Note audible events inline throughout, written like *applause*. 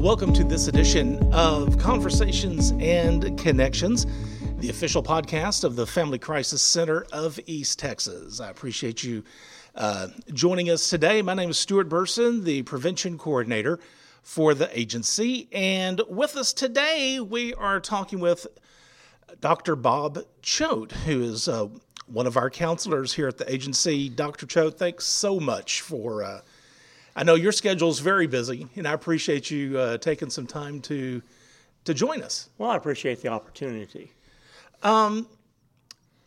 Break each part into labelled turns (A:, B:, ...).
A: Well, welcome to this edition of Conversations and Connections, the official podcast of the Family Crisis Center of East Texas. I appreciate you uh, joining us today. My name is Stuart Burson, the prevention coordinator for the agency. And with us today, we are talking with Dr. Bob Choate, who is uh, one of our counselors here at the agency. Dr. Choate, thanks so much for. Uh, I know your schedule is very busy, and I appreciate you uh, taking some time to to join us.
B: Well, I appreciate the opportunity.
A: Um,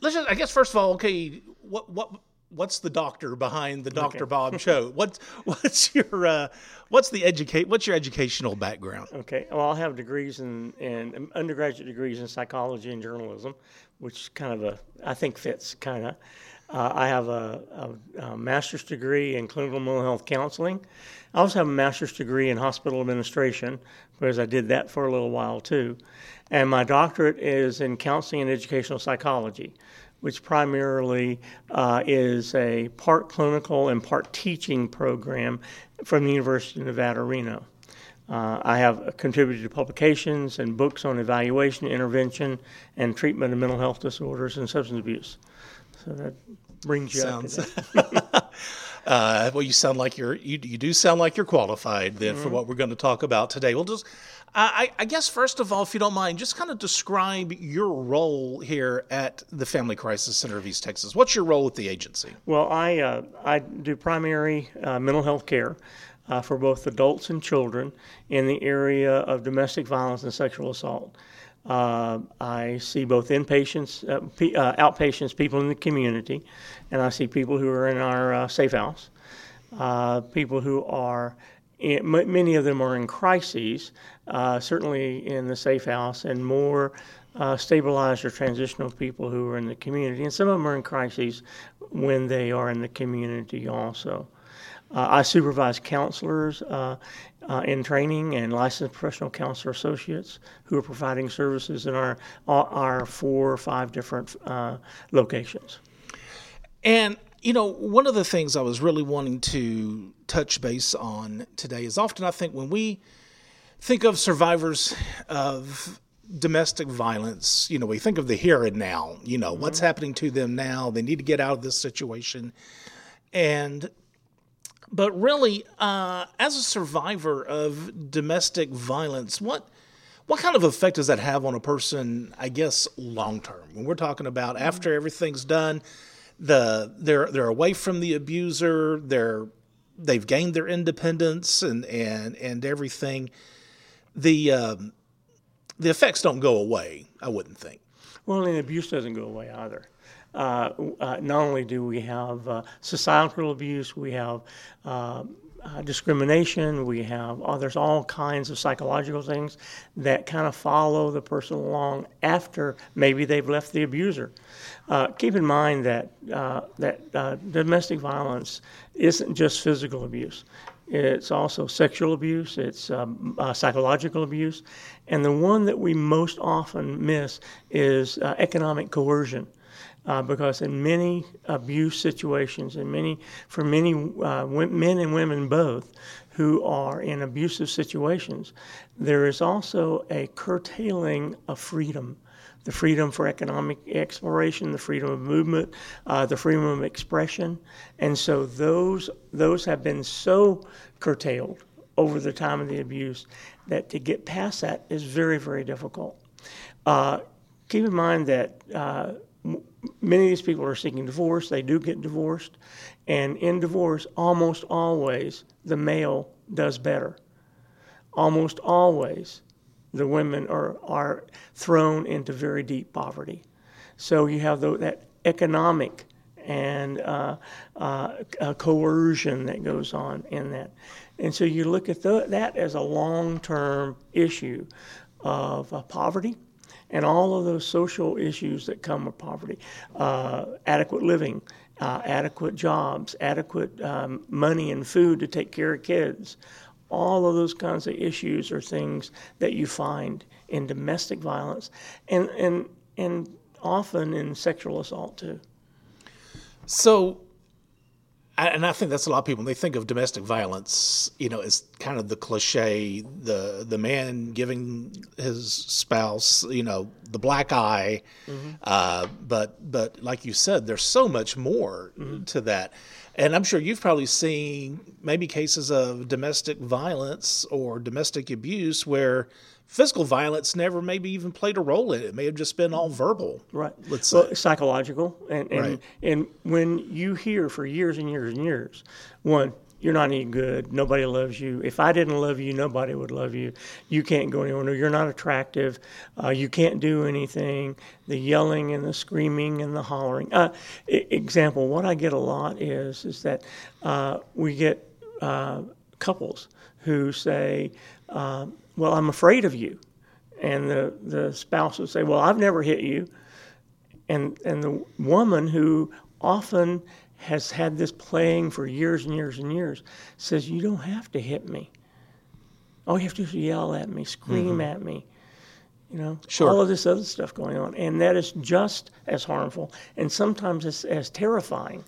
A: let's just, I guess, first of all, okay, what what what's the doctor behind the Dr. Okay. Bob show? *laughs* What's what's your uh, what's the educate what's your educational background?
B: Okay, well, I'll have degrees in, in undergraduate degrees in psychology and journalism, which kind of a I think fits kind of. Uh, I have a, a, a, master's degree in clinical mental health counseling. I also have a master's degree in hospital administration because I did that for a little while too. And my doctorate is in counseling and educational psychology, which primarily uh, is a part clinical and part teaching program from the University of Nevada, Reno. Uh, I have contributed to publications and books on evaluation, intervention, and treatment of mental health disorders and substance abuse. So that brings you
A: Sounds. *laughs* *laughs* uh, well, you sound like you're you, you do sound like you're qualified then mm-hmm. for what we're going to talk about today. We'll just I, I, guess first of all, if you don't mind, just kind of describe your role here at the Family Crisis Center of East Texas. What's your role with the agency?
B: Well, I uh, I do primary uh, mental health care. Uh, for both adults and children in the area of domestic violence and sexual assault. Uh, I see both inpatients, uh, p- uh, outpatients, people in the community, and I see people who are in our uh, safe house, uh, people who are, in, many of them are in crises, uh, certainly in the safe house, and more stabilized or transitional people who are in the community. And some of them are in crises when they are in the community also. Uh, I supervise counselors uh, uh, in training and licensed professional counselor associates who are providing services in our our four or five different uh, locations.
A: And you know, one of the things I was really wanting to touch base on today is often I think when we think of survivors of domestic violence, you know, we think of the here and now, you know, mm-hmm. what's happening to them now. They need to get out of this situation. And but really, uh, as a survivor of domestic violence, what what kind of effect does that have on a person? I guess long term. When we're talking about mm-hmm. after everything's done, the they're they're away from the abuser. They're they've gained their independence and and and everything. The um, the effects don't go away. I wouldn't think.
B: Well, and abuse doesn't go away either. Uh, uh, not only do we have uh, societal abuse, we have uh, uh, discrimination, we have oh, there's all kinds of psychological things that kind of follow the person along after maybe they've left the abuser. Keep in mind that that domestic violence isn't just physical abuse. It's also sexual abuse, it's um, uh, psychological abuse, and the one that we most often miss is uh, economic coercion uh, because in many abuse situations, and many for many uh, men and women both who are in abusive situations, there is also a curtailing of freedom. The freedom for economic exploration, the freedom of movement, uh, the freedom of expression, and so those those have been so curtailed over the time of the abuse that to get past that is very very difficult. Uh, keep in mind that uh, many of these people are seeking divorce. They do get divorced. And in divorce, almost always the male does better. Almost always the women are, are thrown into very deep poverty. So you have the, that economic and uh, uh, coercion that goes on in that. And so you look at the, that as a long term issue of uh, poverty and all of those social issues that come with poverty uh, adequate living, uh, adequate jobs, adequate um, money and food to take care of kids. All of those kinds of issues are things that you find in domestic violence and, and, and often in sexual assault too.
A: So, and I think that's a lot of people. They think of domestic violence, you know, it's kind of the cliche: the the man giving his spouse, you know, the black eye. Mm-hmm. Uh, but but like you said, there's so much more mm-hmm. to that. And I'm sure you've probably seen maybe cases of domestic violence or domestic abuse where physical violence never maybe even played a role in it. It may have just been all verbal.
B: Right. Let's say. Well, psychological. And, and, right. and when you hear for years and years and years, one, you're not any good. Nobody loves you. If I didn't love you, nobody would love you. You can't go anywhere. You're not attractive. Uh, you can't do anything. The yelling and the screaming and the hollering. Uh, example: What I get a lot is is that uh, we get uh, couples who say, uh, "Well, I'm afraid of you," and the the spouse will say, "Well, I've never hit you," and and the woman who often has had this playing for years and years and years, says, You don't have to hit me. All you have to do is yell at me, scream mm-hmm. at me. You know,
A: sure.
B: all of this other stuff going on. And that is just as harmful and sometimes as, as terrifying.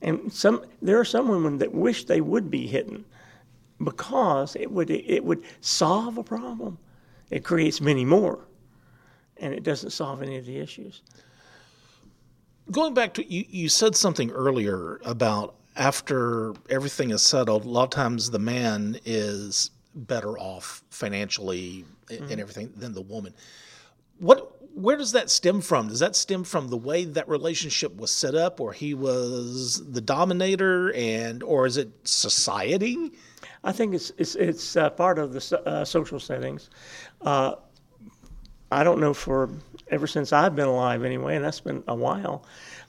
B: And some there are some women that wish they would be hidden because it would it would solve a problem. It creates many more, and it doesn't solve any of the issues
A: going back to you, you said something earlier about after everything is settled, a lot of times the man is better off financially mm-hmm. and everything than the woman. What where does that stem from? Does that stem from the way that relationship was set up, or he was the dominator, and or is it society?
B: I think it's it's it's uh, part of the uh, social settings. Uh, I don't know for ever since I've been alive anyway, and that's been a while.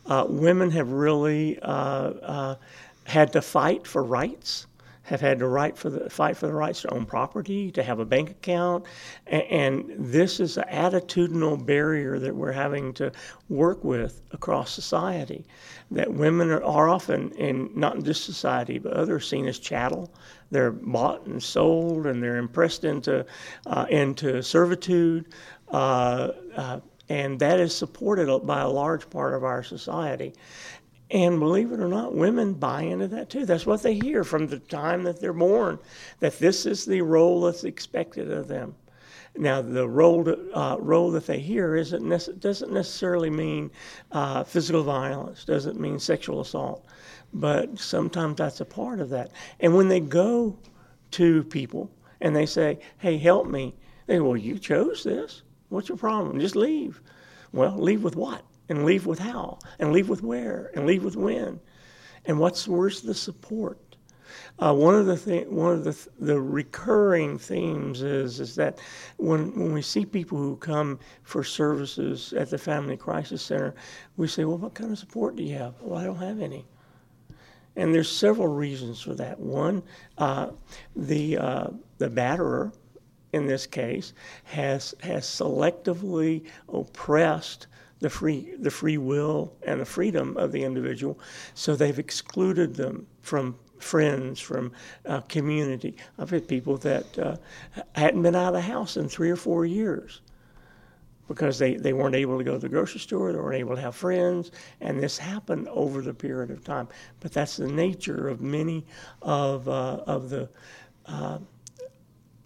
B: Uh, women have really uh, uh, had to fight for rights, have had to right for the, fight for the rights to own property, to have a bank account, and, and this is an attitudinal barrier that we're having to work with across society. That women are, are often in not in this society, but others seen as chattel. They're bought and sold, and they're impressed into uh, into servitude. Uh, uh, and that is supported by a large part of our society. And believe it or not, women buy into that too. That's what they hear from the time that they're born, that this is the role that's expected of them. Now, the role, uh, role that they hear isn't nece- doesn't necessarily mean uh, physical violence, doesn't mean sexual assault, but sometimes that's a part of that. And when they go to people and they say, hey, help me, they well, you chose this. What's your problem? Just leave. Well, leave with what? And leave with how? And leave with where? And leave with when? And what's where's the support? Uh, one of the th- one of the th- the recurring themes is is that when when we see people who come for services at the Family Crisis Center, we say, "Well, what kind of support do you have?" Well, I don't have any. And there's several reasons for that. One, uh, the uh, the batterer in this case, has, has selectively oppressed the free, the free will and the freedom of the individual. So they've excluded them from friends, from uh, community. I've had people that uh, hadn't been out of the house in three or four years because they, they weren't able to go to the grocery store, they weren't able to have friends, and this happened over the period of time. But that's the nature of many of, uh, of the uh,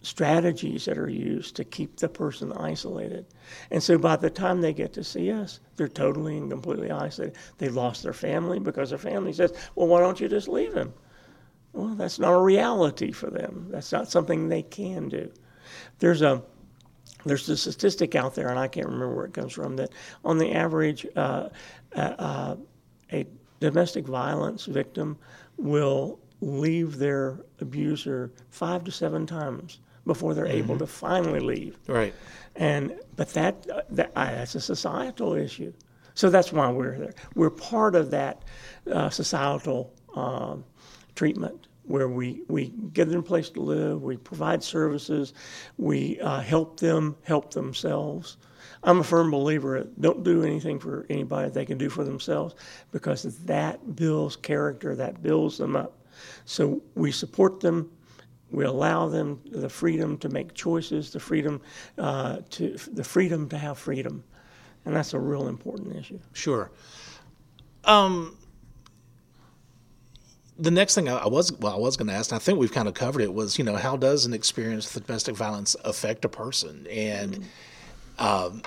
B: strategies that are used to keep the person isolated. And so by the time they get to see us, they're totally and completely isolated. They lost their family because their family says, well, why don't you just leave him? Well, that's not a reality for them. That's not something they can do. There's a there's a statistic out there, and I can't remember where it comes from, that on the average, uh, uh, uh a domestic violence victim will leave their abuser five to seven times before they're mm-hmm. able to finally leave.
A: Right.
B: And but that, that that's a societal issue. So that's why we're there. We're part of that uh, societal um, treatment where we, we get them a place to live, we provide services, we uh, help them help themselves. I'm a firm believer don't do anything for anybody they can do for themselves because that builds character, that builds them up. So we support them we allow them the freedom to make choices, the freedom uh, to the freedom to have freedom, and that's a real important issue.
A: Sure. Um, the next thing I, was well, I was going to ask, and I think we've kind of covered it, was you know how does an experience with domestic violence affect a person? And um,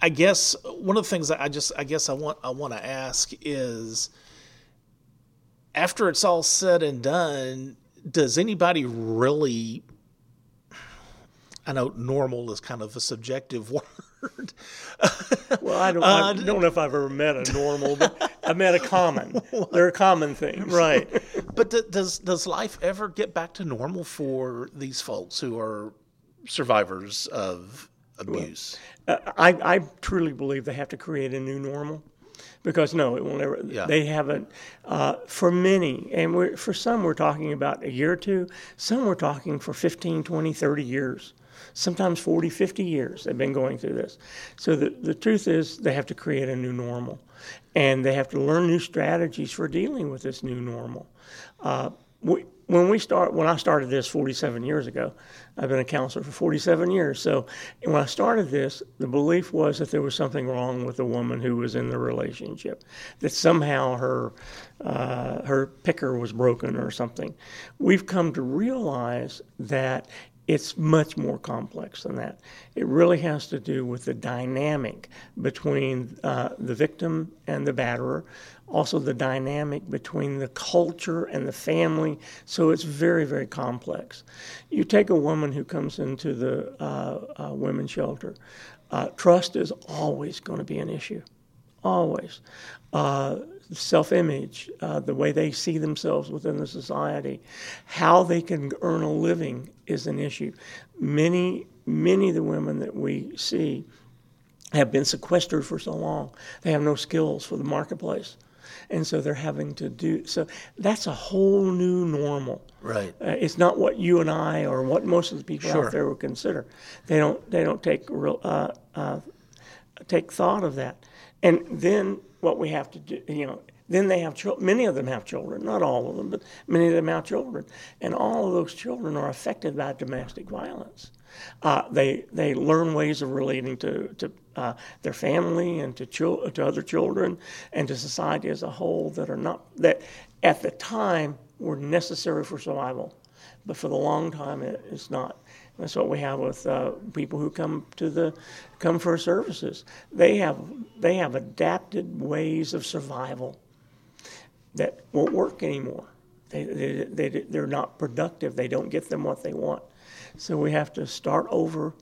A: I guess one of the things I just I guess I want I want to ask is after it's all said and done, does anybody really I know normal is kind of a subjective *laughs* word.
B: well, I don't, uh, I don't know if I've ever met a normal, but I met a common. *laughs* They're common things,
A: right? *laughs* but th- does does life ever get back to normal for these folks who are survivors of abuse?
B: Well, uh, I I truly believe they have to create a new normal because no, it will never. Yeah. They haven't. Uh, for many, and for some, we're talking about a year or two. Some we're talking for 15, 20, 30 years sometimes 40, 50 years they've been going through this. So the, the truth is they have to create a new normal and they have to learn new strategies for dealing with this new normal. Uh, we, when we start, when I started this 47 years ago, I've been a counselor for 47 years. So when I started this, the belief was that there was something wrong with the woman who was in the relationship, that somehow her uh, her picker was broken or something. We've come to realize that it's much more complex than that. It really has to do with the dynamic between uh, the victim and the batterer, also the dynamic between the culture and the family. So it's very, very complex. You take a woman who comes into the uh, uh, women's shelter, uh, trust is always going to be an issue. Always. Uh, self image, uh, the way they see themselves within the society, how they can earn a living is an issue. Many, many of the women that we see have been sequestered for so long, they have no skills for the marketplace. And so they're having to do so. That's a whole new normal.
A: Right.
B: Uh, it's not what you and I or what most of the people sure. out there would consider. They don't. They don't take real uh, uh, take thought of that. And then what we have to do, you know, then they have children. Many of them have children, not all of them, but many of them have children, and all of those children are affected by domestic violence. Uh, they they learn ways of relating to to uh, their family and to chil- to other children and to society as a whole that are not that at the time were necessary for survival, but for the long time it, it's not. That's what we have with uh, people who come to the come for services. They have they have adapted ways of survival that won't work anymore. They, they, they, they're not productive. They don't get them what they want. So we have to start over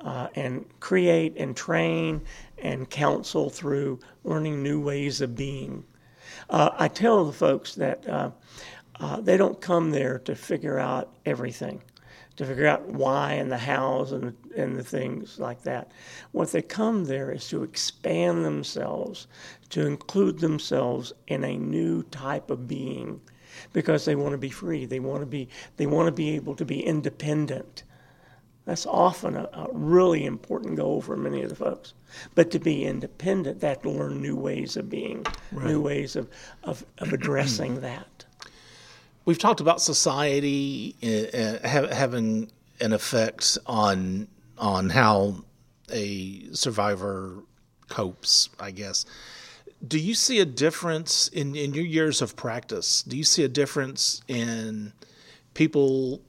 B: uh, and create and train and counsel through learning new ways of being. Uh, I tell the folks that uh, uh they don't come there to figure out everything to figure out why and the hows and and the things like that. What they come there is to expand themselves, to include themselves in a new type of being, because they want to be free. They want to be they want to be able to be independent. That's often a, a really important goal for many of the folks. But to be independent, they have to learn new ways of being, right. new ways of, of, of addressing *clears throat* that
A: we've talked about society uh, having an effect on on how a survivor copes, I guess. Do you see a difference in, in your years of practice? Do you see a difference in people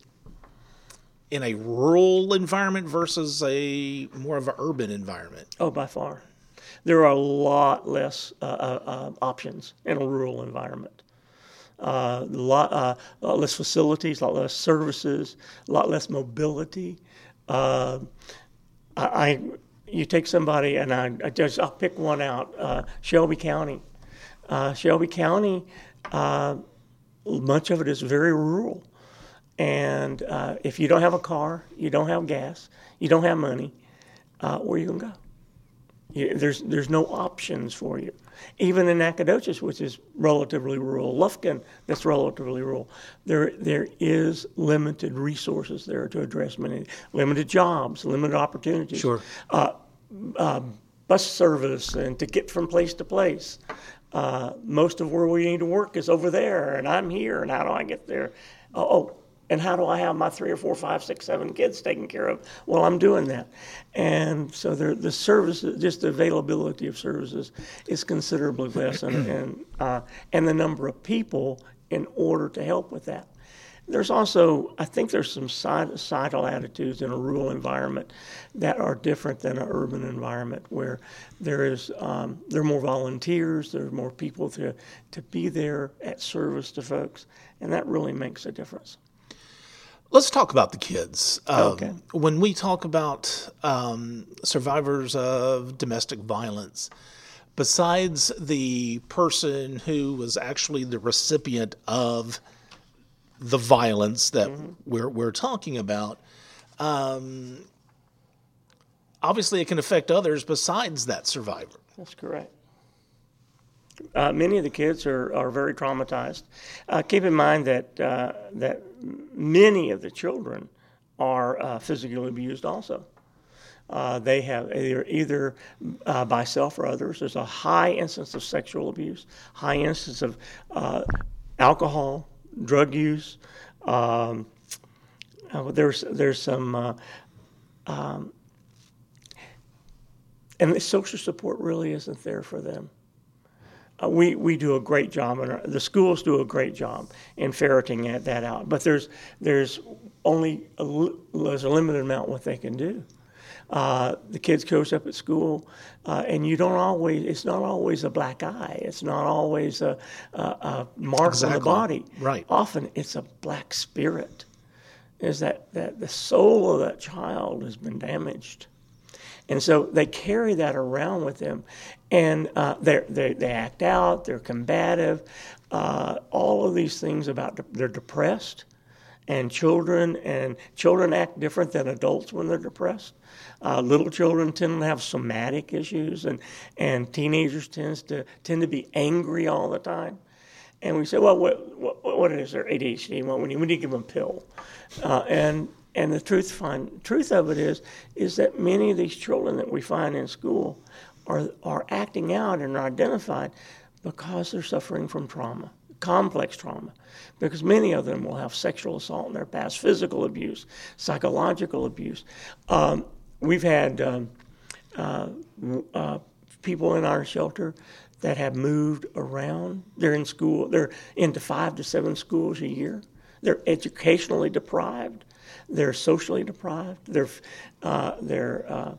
A: in a rural environment versus a more of an urban environment?
B: Oh, by far. There are a lot less uh, uh, uh options in a rural environment uh, a lot, uh, lot less facilities, a lot less services, a lot less mobility. Uh, I, I, you take somebody, and I, I just I'll pick one out. Uh, Shelby County, Shelby County, much of it is very rural, and if you don't have a car, you don't have gas, you don't have money, where are you gonna go? You, there's there's no options for you. Even in Nacogdoches, which is relatively rural, Lufkin, that's relatively rural, there there is limited resources there to address many limited jobs, limited opportunities.
A: Sure.
B: Uh, uh, bus service and to get from place to place. Uh, most of where we need to work is over there, and I'm here, and how do I get there? oh, oh And how do I have my three or four, five, six, seven kids taken care of while I'm doing that? And so there, the services, just the availability of services is considerably less, and *clears throat* and, uh, and the number of people in order to help with that. There's also, I think there's some societal attitudes in a rural environment that are different than an urban environment where there is um, there are more volunteers, there are more people to, to be there at service to folks, and that really makes a difference.
A: Let's talk about the kids.
B: Um, okay.
A: When we talk about um, survivors of domestic violence, besides the person who was actually the recipient of the violence that mm-hmm. we're we're talking about. Um, obviously, it can affect others besides that survivor.
B: That's correct. Uh, many of the kids are, are very traumatized. Uh, keep in mind that uh, that many of the children are uh, physically abused also. Uh, they have either, either uh, by self or others. There's a high instance of sexual abuse, high instance of alcohol, drug use. Um, there's there's some, um, and the social support really isn't there for them. Uh, we we do a great job, and the schools do a great job in ferreting that out. But there's there's only a, there's a limited amount what they can do. Uh, the kids goes up at school, uh, and you don't always. It's not always a black eye. It's not always a, a, a mark exactly. on the body.
A: Right.
B: Often it's a black spirit. Is that that the soul of that child has been damaged, and so they carry that around with them, and uh, they they act out. They're combative. Uh, all of these things about de- they're depressed and children and children act different than adults when they're depressed. Uh, little children tend to have somatic issues, and and teenagers tends to tend to be angry all the time. And we say, well, what what, what is their ADHD? Well, we need, we need to give them a pill. Uh, and and the truth find truth of it is is that many of these children that we find in school are are acting out and are identified because they're suffering from trauma complex trauma because many of them will have sexual assault in their past, physical abuse, psychological abuse. Um, we've had um, uh, uh, people in our shelter that have moved around. They're in school, they're into five to seven schools a year. They're educationally deprived, they're socially deprived, they're, uh, they're uh,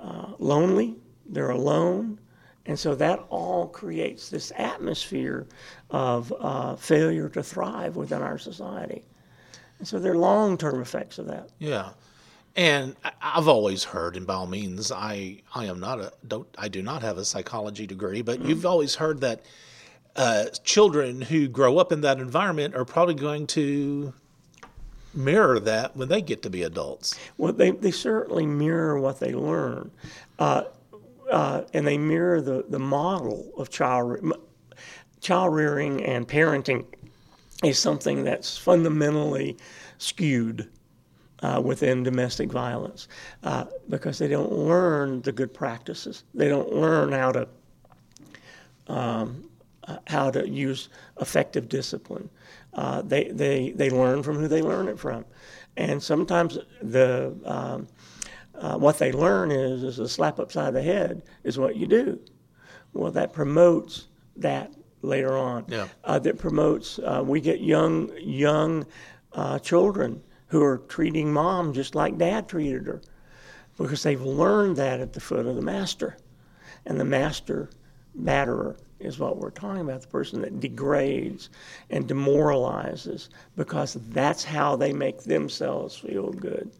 B: uh, lonely, they're alone. And so that all creates this atmosphere of uh, failure to thrive within our society. And so there are long term effects of that.
A: Yeah. And I've always heard, and by all means, I, I am not a don't I do not have a psychology degree, but mm-hmm. you've always heard that uh, children who grow up in that environment are probably going to mirror that when they get to be adults.
B: Well, they, they certainly mirror what they learn. Uh, uh, and they mirror the, the model of child, child rearing and parenting is something that's fundamentally skewed uh, within domestic violence uh, because they don't learn the good practices. They don't learn how to um, uh, how to use effective discipline. Uh, they, they, they learn from who they learn it from. And sometimes the um, uh, what they learn is is a slap upside the head is what you do. Well, that promotes that later on.
A: Yeah.
B: Uh, that promotes. Uh, we get young young uh, children who are treating mom just like dad treated her, because they've learned that at the foot of the master, and the master batterer is what we're talking about the person that degrades and demoralizes because that's how they make themselves feel good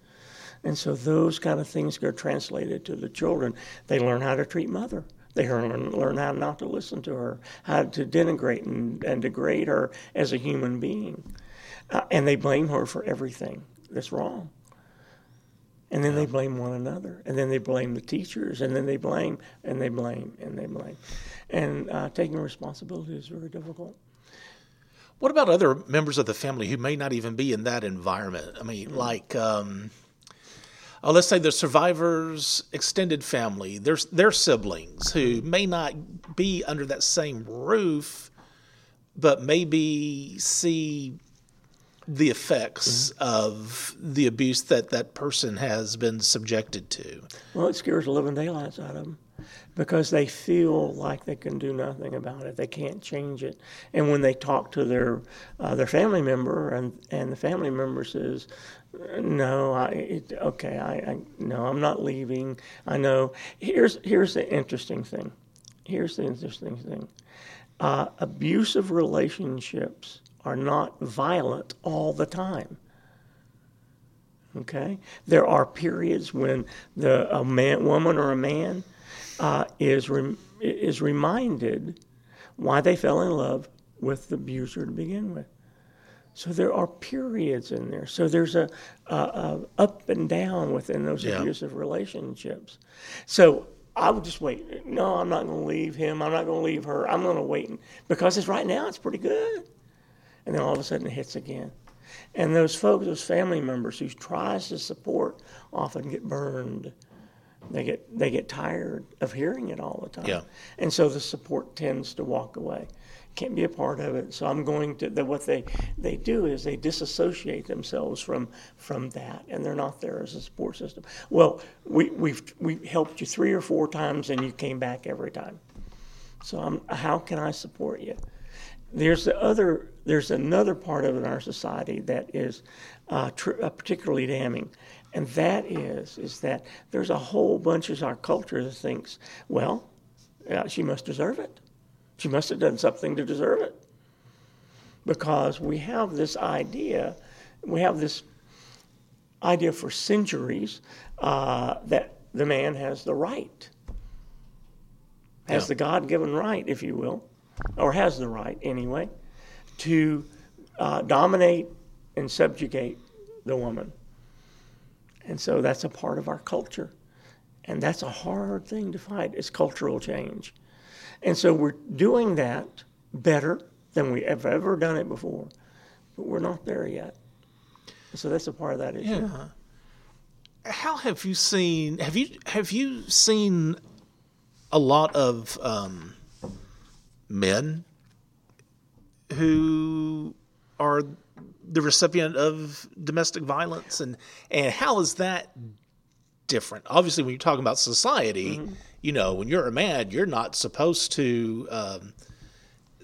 B: and so those kind of things get translated to the children. They learn how to treat mother. They learn, learn how not to listen to her, how to denigrate and, and degrade her as a human being. Uh, and they blame her for everything that's wrong. And then yeah. they blame one another. And then they blame the teachers. And then they blame and they blame and they blame. And uh, taking responsibility is very difficult.
A: What about other members of the family who may not even be in that environment? I mean, mm-hmm. like. Um, uh, let's say the survivor's extended family, their, their siblings who may not be under that same roof, but maybe see the effects of the abuse that that person has been subjected to.
B: Well, it scares the living daylights out of them because they feel like they can do nothing about it. They can't change it. And when they talk to their uh, their family member, and and the family member says, "No, I it, okay, I, I no, I'm not leaving. I know." Here's here's the interesting thing. Here's the interesting thing. Uh, abusive relationships are not violent all the time. Okay, there are periods when the a man, woman, or a man uh, is rem- is reminded why they fell in love with the abuser to begin with. So there are periods in there. So there's a, a, a up and down within those
A: Yeah.
B: abusive relationships. So I would just wait. No, I'm not going to leave him. I'm not going to leave her. I'm going to wait because it's right now it's pretty good. And then all of a sudden it hits again. And those folks, those family members who tries to support, often get burned. They get they get tired of hearing it all the time.
A: Yeah.
B: And so the support tends to walk away. Can't be a part of it. So I'm going to. The, what they they do is they disassociate themselves from from that, and they're not there as a support system. Well, we we've we helped you three or four times, and you came back every time. So I'm, how can I support you? There's the other. There's another part of it in our society that is uh, tr- uh, particularly damning, and that is is that there's a whole bunch of our culture that thinks, well, she must deserve it. She must have done something to deserve it, because we have this idea, we have this idea for centuries uh, that the man has the right, has
A: Yeah.
B: the God-given right, if you will, or has the right anyway, to uh, dominate and subjugate the woman. And so that's a part of our culture. And that's a hard thing to fight. It's cultural change. And so we're doing that better than we have ever done it before. But we're not there yet. So that's a part of that issue.
A: Yeah. How have you seen? Have you have you seen a lot of um, men who are the recipient of domestic violence, and and how is that different? Obviously, when you're talking about society, you know, when you're a man, you're not supposed to. Um,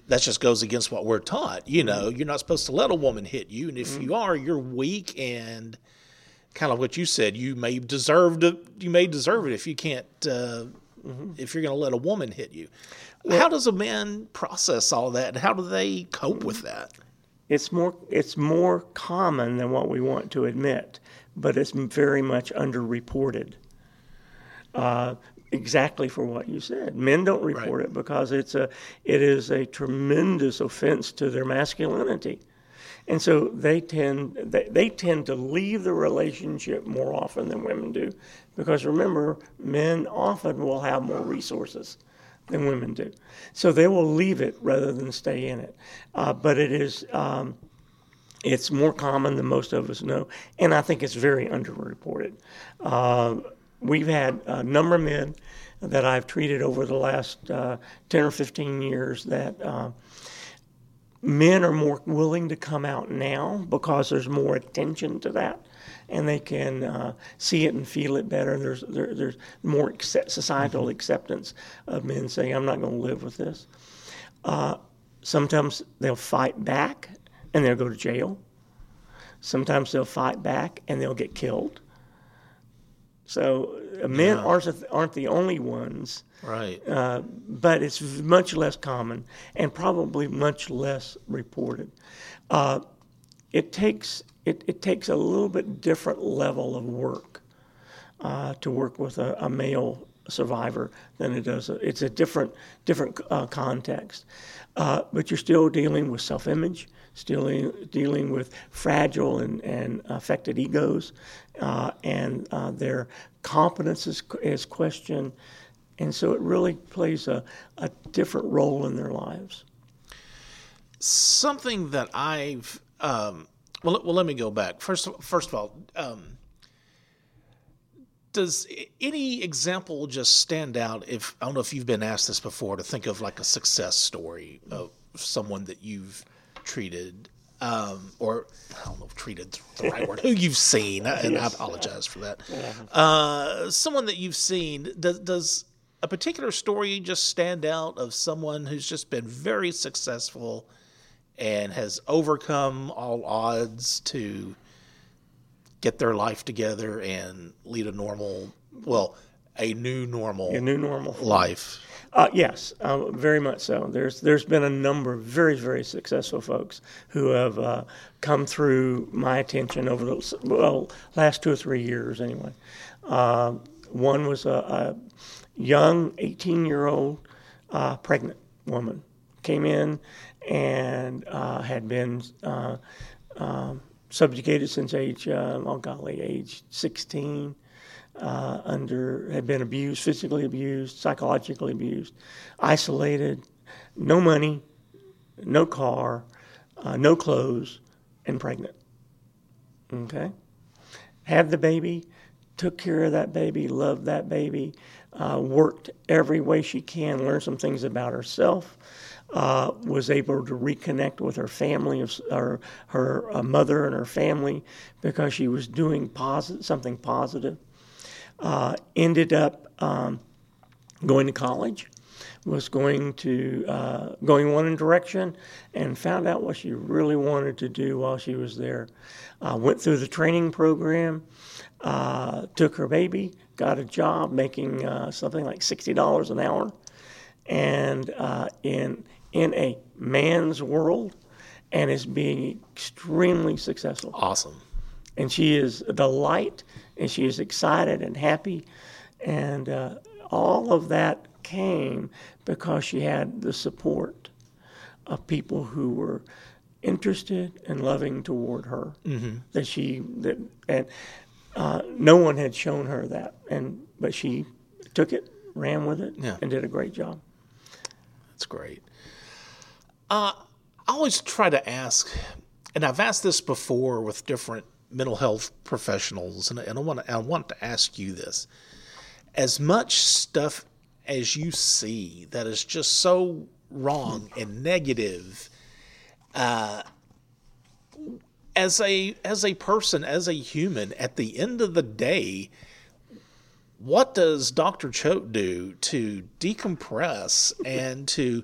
A: that just goes against what we're taught. You know, you're not supposed to let a woman hit you, and if you are, you're weak and kind of what you said. You may deserve to. You may deserve it if you can't. Uh, If you're going to let a woman hit you, how does a man process all that? How do they cope with that?
B: It's more it's more common than what we want to admit, but it's very much underreported. Uh, exactly for what you said. Men don't report
A: Right.
B: it because it's a it is a tremendous offense to their masculinity. And so they tend they, they tend to leave the relationship more often than women do because remember men often will have more resources than women do. So they will leave it rather than stay in it. Uh, but it is um, it's more common than most of us know, and I think it's very underreported. Uh, we've had a number of men that I've treated over the last uh, 10 or 15 years that uh, men are more willing to come out now because there's more attention to that and they can uh, see it and feel it better. There's, there, there's more accept, societal acceptance of men saying, I'm not going to live with this. Uh, sometimes they'll fight back and they'll go to jail. Sometimes they'll fight back and they'll get killed. So uh, men aren't, aren't the only ones
A: Right.
B: uh, but it's much less common and probably much less reported. Uh, it takes it, it takes a little bit different level of work uh, to work with a, a male survivor than it does. A, it's a different different uh, context, uh, but you're still dealing with self-image, still dealing with fragile and, and affected egos, uh, and uh, their competence is, is questioned. And so it really plays a, a different role in their lives.
A: something that I've um, well, well, let me go back first. First of all, um, does any example just stand out? If I don't know if you've been asked this before, to think of like a success story of someone that you've treated um, or I don't know if treated the right word, who *laughs* you've seen, and I apologize for that. Uh, someone that you've seen, does, does a particular story just stand out of someone who's just been very successful and has overcome all odds to get their life together and lead a normal, well, a new normal,
B: A new normal.
A: life?
B: Uh, yes, uh, very much so. There's there's been a number of very very successful folks who have uh, come through my attention over the well last two or three years anyway. Uh, one was a, a young 18 year old uh, pregnant woman came in and uh, had been um, subjugated since age oh golly age 16 uh, under had been abused, physically abused, psychologically abused, isolated, no money, no car, uh, no clothes, and pregnant. Okay, had the baby, took care of that baby, loved that baby, uh, worked every way she can, learned some things about herself. Uh, was able to reconnect with her family, her her uh, mother and her family, because she was doing posit- something positive uh, ended up um, going to college, was going to uh, going one direction, and found out what she really wanted to do while she was there. Uh, went through the training program, uh, took her baby, got a job making uh, something like sixty dollars an hour, and uh, in in a man's world, and is being extremely successful
A: Awesome.
B: and she is a delight, and she is excited and happy, and uh, all of that came because she had the support of people who were interested and loving toward her. Mm-hmm. That she that and uh, no one had shown her that, and but she took it, ran with it,
A: Yeah.
B: and did a great job.
A: That's great. Uh, I always try to ask, and I've asked this before with different mental health professionals, and, and I want to I want to ask you this: as much stuff as you see that is just so wrong and negative, uh, as a as a person, as a human, at the end of the day, what does Dr. Choate do to decompress and to,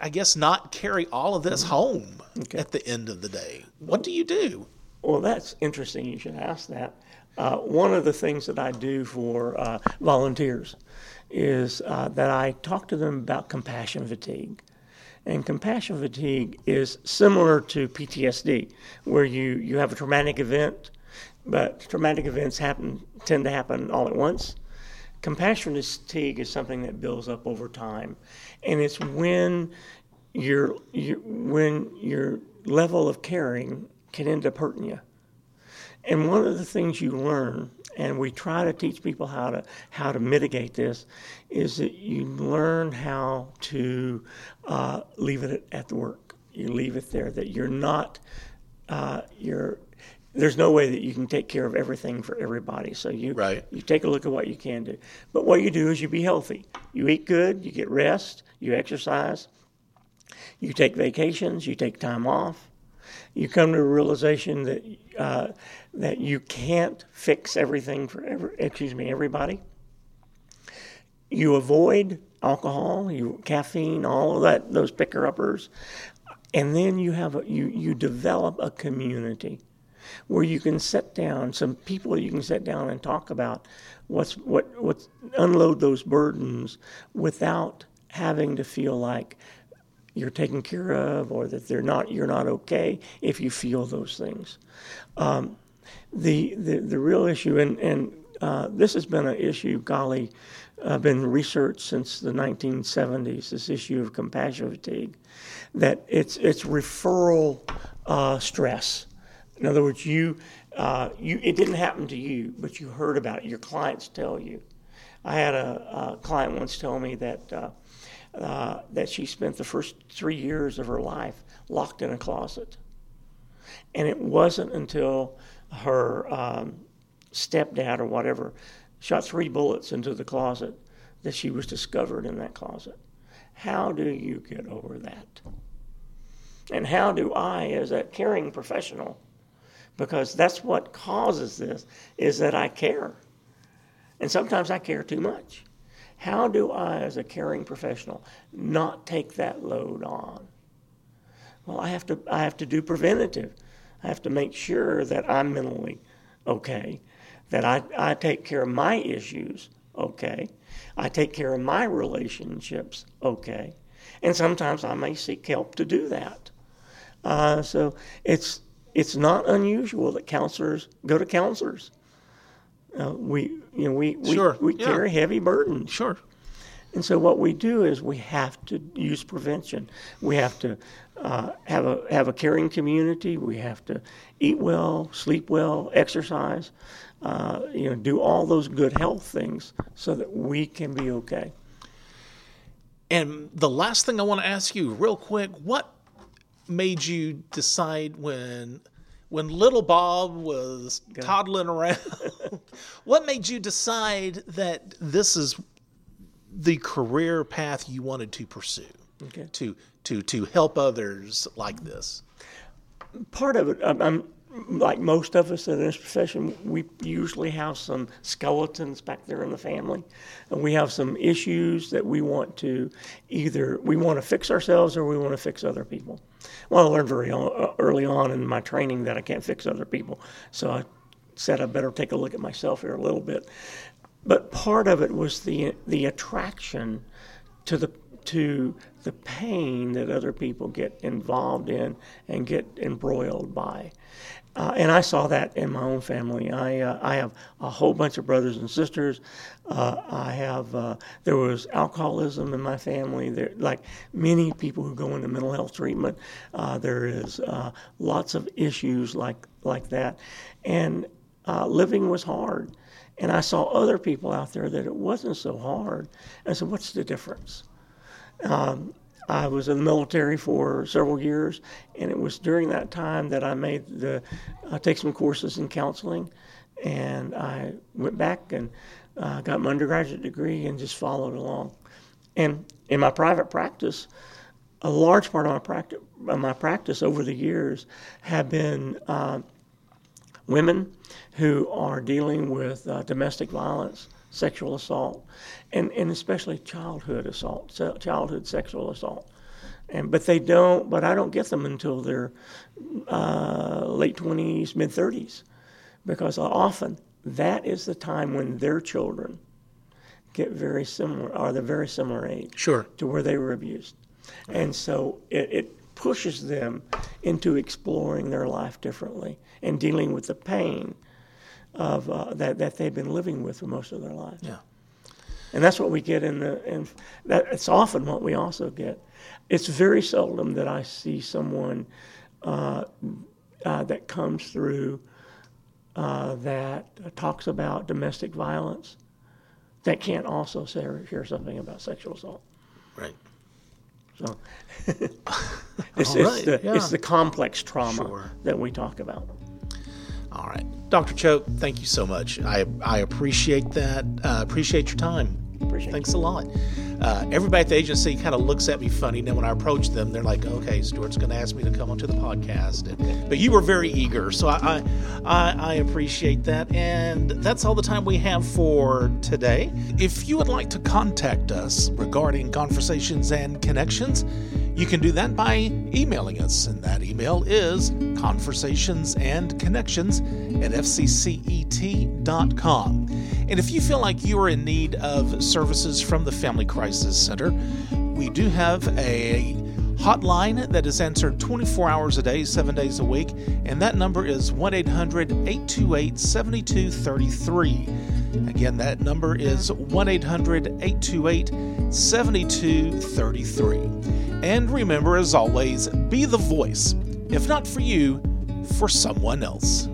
A: I guess, not carry all of this home at the end of the day? What do you do?
B: Well, that's interesting. You should ask that. Uh, one of the things that I do for uh, volunteers is uh, that I talk to them about compassion fatigue. And compassion fatigue is similar to PTSD, where you, you have a traumatic event, but traumatic events happen tend to happen all at once. Compassion fatigue is something that builds up over time, and it's when your, your when your level of caring can end up hurting you. And one of the things you learn, and we try to teach people how to how to mitigate this, is that you learn how to uh, leave it at the work. You leave it there. That you're not uh, you're. There's no way that you can take care of everything for everybody. So you
A: Right.
B: you take a look at what you can do. But what you do is you be healthy. You eat good. You get rest. You exercise. You take vacations. You take time off you come to a realization that uh, that you can't fix everything for every, excuse me everybody. You avoid alcohol, you caffeine, all of that, those picker uppers, and then you have a, you you develop a community where you can sit down, some people you can sit down and talk about what's what what's unload those burdens without having to feel like you're taken care of or that they're not you're not okay if you feel those things. Um, the, the the real issue and and uh, this has been an issue, golly, uh, been researched since the 1970s. This issue of compassion fatigue, that it's it's referral uh, stress. In other words, you uh, you it didn't happen to you, but you heard about it. Your clients tell you. I had a, a client once tell me that uh, uh, that she spent the first three years of her life locked in a closet, and it wasn't until her um, stepdad or whatever shot three bullets into the closet that she was discovered in that closet. How do you get over that? And how do I, as a caring professional, because that's what causes this, is that I care. And sometimes I care too much. How do I, as a caring professional, not take that load on? Well, I have to, I have to do preventative. I have to make sure that I'm mentally okay, that I, I take care of my issues okay, I take care of my relationships okay, and sometimes I may seek help to do that. Uh, so it's it's not unusual that counselors go to counselors. Uh, we you know we we,
A: Sure,
B: we
A: yeah.
B: carry heavy burdens.
A: Sure.
B: And so what we do is we have to use prevention. We have to uh, have a have a caring community. We have to eat well, sleep well, exercise. Uh, you know, do all those good health things so that we can be okay.
A: And the last thing I want to ask you, real quick, what made you decide when when little Bob was toddling around? *laughs* what made you decide that this is the career path you wanted to pursue?
B: Okay.
A: To to to help others like this.
B: Part of it, I'm, I'm like most of us in this profession, we usually have some skeletons back there in the family, and we have some issues that we want to either we want to fix ourselves or we want to fix other people. Well, I learned very uh, early on in my training that I can't fix other people, so I said I better take a look at myself here a little bit. But part of it was the the attraction to the to the pain that other people get involved in and get embroiled by. Uh, and I saw that in my own family. I uh, I have a whole bunch of brothers and sisters. Uh, I have uh, there was alcoholism in my family. There like many people who go into mental health treatment. Uh, there is uh, lots of issues like like that, and living was hard. And I saw other people out there that it wasn't so hard. And I said, "What's the difference?" Um, I was in the military for several years, and it was during that time that I made the uh, take some courses in counseling, and I went back and uh, got my undergraduate degree and just followed along. And in my private practice, a large part of my practice, of my practice over the years have been uh, women who are dealing with uh, domestic violence, sexual assault, and, and especially childhood assault, childhood sexual assault. And but they don't. But I don't get them until they're uh, late twenties, mid thirties, because often that is the time when their children get very similar, are the very similar age
A: Sure.
B: to where they were abused. And so it, it pushes them into exploring their life differently and dealing with the pain of uh, that, that they've been living with for most of their lives.
A: Yeah.
B: And that's what we get in the, and that, it's often what we also get. It's very seldom that I see someone uh, uh, that comes through uh, that talks about domestic violence that can't also say, share something about sexual assault.
A: Right.
B: So *laughs* *laughs* it's,
A: All
B: it's,
A: right,
B: the,
A: yeah.
B: it's the complex trauma
A: Sure.
B: that we talk about.
A: All right. Dr. Choate, thank you so much. I, I appreciate that. Uh, appreciate your time.
B: Appreciate
A: Thanks a lot. Uh, everybody at the agency kind of looks at me funny. And then when I approach them, they're like, okay, Stuart's going to ask me to come onto the podcast. And, but you were very eager. So I, I, I, appreciate that. And that's all the time we have for today. If you would like to contact us regarding conversations and connections, you can do that by emailing us, and that email is conversationsandconnections at fccet.com. And if you feel like you are in need of services from the Family Crisis Center, we do have a hotline that is answered 24 hours a day, seven days a week, and that number is 1 800 828 7233. Again, that number is 1 800 828 7233. And remember, as always, be the voice, if not for you, for someone else.